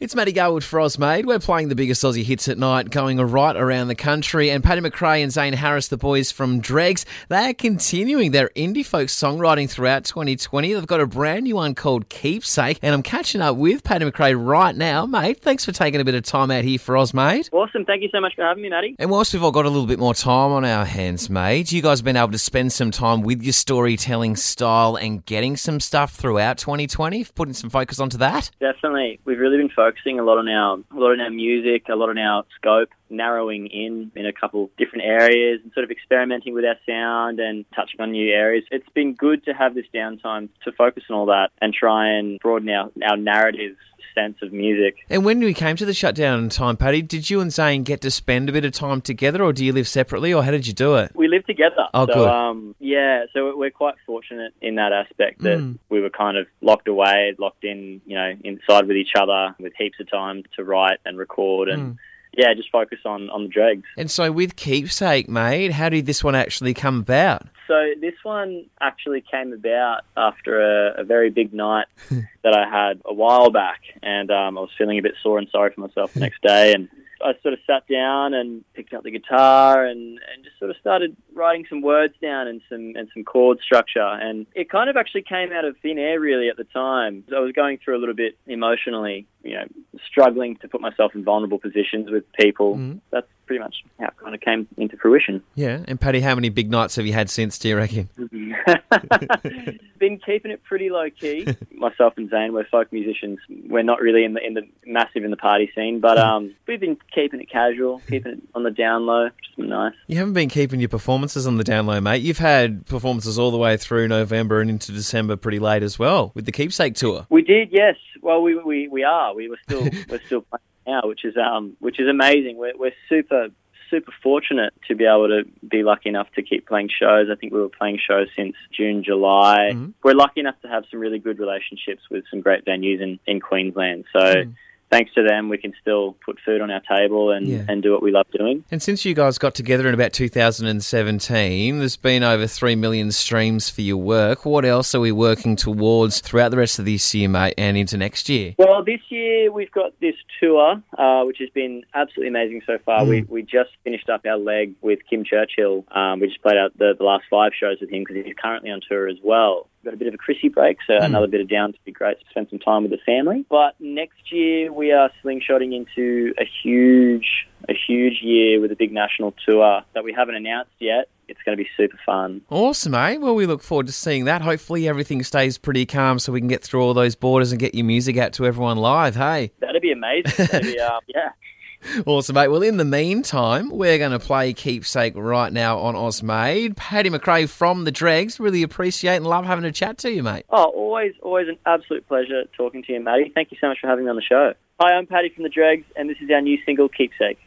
It's Matty Garwood for Osmade. We're playing the biggest Aussie hits at night, going right around the country. And Paddy McRae and Zane Harris, the boys from Dreggs, they are continuing their indie folk songwriting throughout 2020. They've got a brand new one called Keepsake. And I'm catching up with Paddy McRae right now. Mate, thanks for taking a bit of time out here for Osmade. Awesome. Thank you so much for having me, Matty. And whilst we've all got a little bit more time on our hands, mate, you guys have been able to spend some time with your storytelling style and getting some stuff throughout 2020, putting some focus onto that? Definitely. We've really been focusing a lot on our a lot on our music, a lot on our scope, narrowing in in a couple different areas and sort of experimenting with our sound and touching on new areas. It's been good to have this downtime to focus on all that and try and broaden our, our narrative sense of music. And when we came to the shutdown time, Paddy, did you and Zane get to spend a bit of time together, or do you live separately, or how did you do it? We live together. Oh, so, good. Um, yeah, so we're quite fortunate in that aspect that Mm. we were kind of locked away, locked in, you know, inside with each other with heaps of time to write and record and. Mm. Yeah, just focus on, on the Dreggs. And so, with Keepsake, mate, how did this one actually come about? So this one actually came about after a, a very big night that I had a while back, and um, I was feeling a bit sore and sorry for myself the next day, and I sort of sat down and picked up the guitar and, and just sort of started writing some words down and some and some chord structure, and it kind of actually came out of thin air really at the time. I was going through a little bit emotionally, you know, struggling to put myself in vulnerable positions with people. Mhm. That's pretty much how it kind of came into fruition. Yeah. And Paddy, how many big nights have you had since, do you reckon? Been keeping it pretty low key. Myself and Zane, we're folk musicians. We're not really in the in the massive in the party scene, but um, we've been keeping it casual, keeping it on the down low, which has been nice. You haven't been keeping your performances on the down low, mate. You've had performances all the way through November and into December pretty late as well with the Keepsake tour. We did, yes. Well, we we, we are. We were still we're still playing now, which is um which is amazing. We're we're super super fortunate to be able to be lucky enough to keep playing shows. I think we were playing shows since June, July. Mhm. We're lucky enough to have some really good relationships with some great venues in, in Queensland. So Mm. Thanks to them, we can still put food on our table and, Yeah. and do what we love doing. And since you guys got together in about 2017, there's been over 3 million streams for your work. What else are we working towards throughout the rest of this year, mate, and into next year? Well, this year we've got this tour, uh, which has been absolutely amazing so far. Mm. We we just finished up our leg with Kim Churchill. Um, we just played out the, the last five shows with him because he's currently on tour as well. Got a bit of a Chrissy break, so Mm. another bit of down to be great to spend some time with the family. But next year we are slingshotting into a huge, a huge year with a big national tour that we haven't announced yet. It's going to be super fun. Awesome, mate. Well, we look forward to seeing that. Hopefully, everything stays pretty calm so we can get through all those borders and get your music out to everyone live. Hey, That'd be amazing. That'd be, uh, yeah. Awesome, mate. Well, in the meantime, we're going to play Keepsake right now on Osmade. Paddy McRae from the Dreggs. Really appreciate and love having a chat to you, mate. Oh, always, always an absolute pleasure talking to you, Matty. Thank you so much for having me on the show. Hi, I'm Paddy from the Dreggs, and this is our new single, Keepsake.